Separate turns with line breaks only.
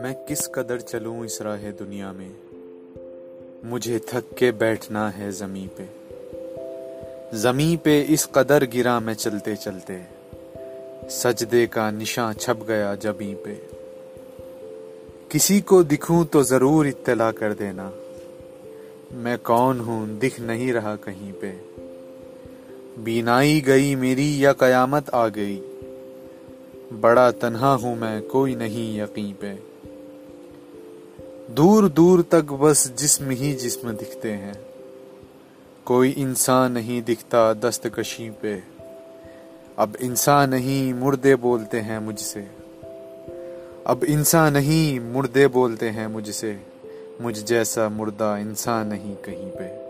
मैं किस कदर चलूँ इस राह दुनिया में? मुझे थक के बैठना है जमी पे। जमी पे इस कदर गिरा मैं चलते चलते। सजदे का निशान छप गया जबी पे। किसी को दिखूं तो ज़रूर इत्तला कर देना। मैं कौन हूँ? दिख नहीं रहा कहीं पे। बीनाई गई मेरी या कयामत आ गई। बड़ा तन्हा हूँ मैं, कोई नहीं यकीन पे। दूर दूर तक बस जिस्म ही जिस्म दिखते हैं। कोई इंसान नहीं दिखता दस्तकशी पे। अब इंसान नहीं, मुर्दे बोलते हैं मुझसे। अब इंसान नहीं, मुर्दे बोलते हैं मुझसे। मुझ जैसा मुर्दा इंसान नहीं कहीं पे।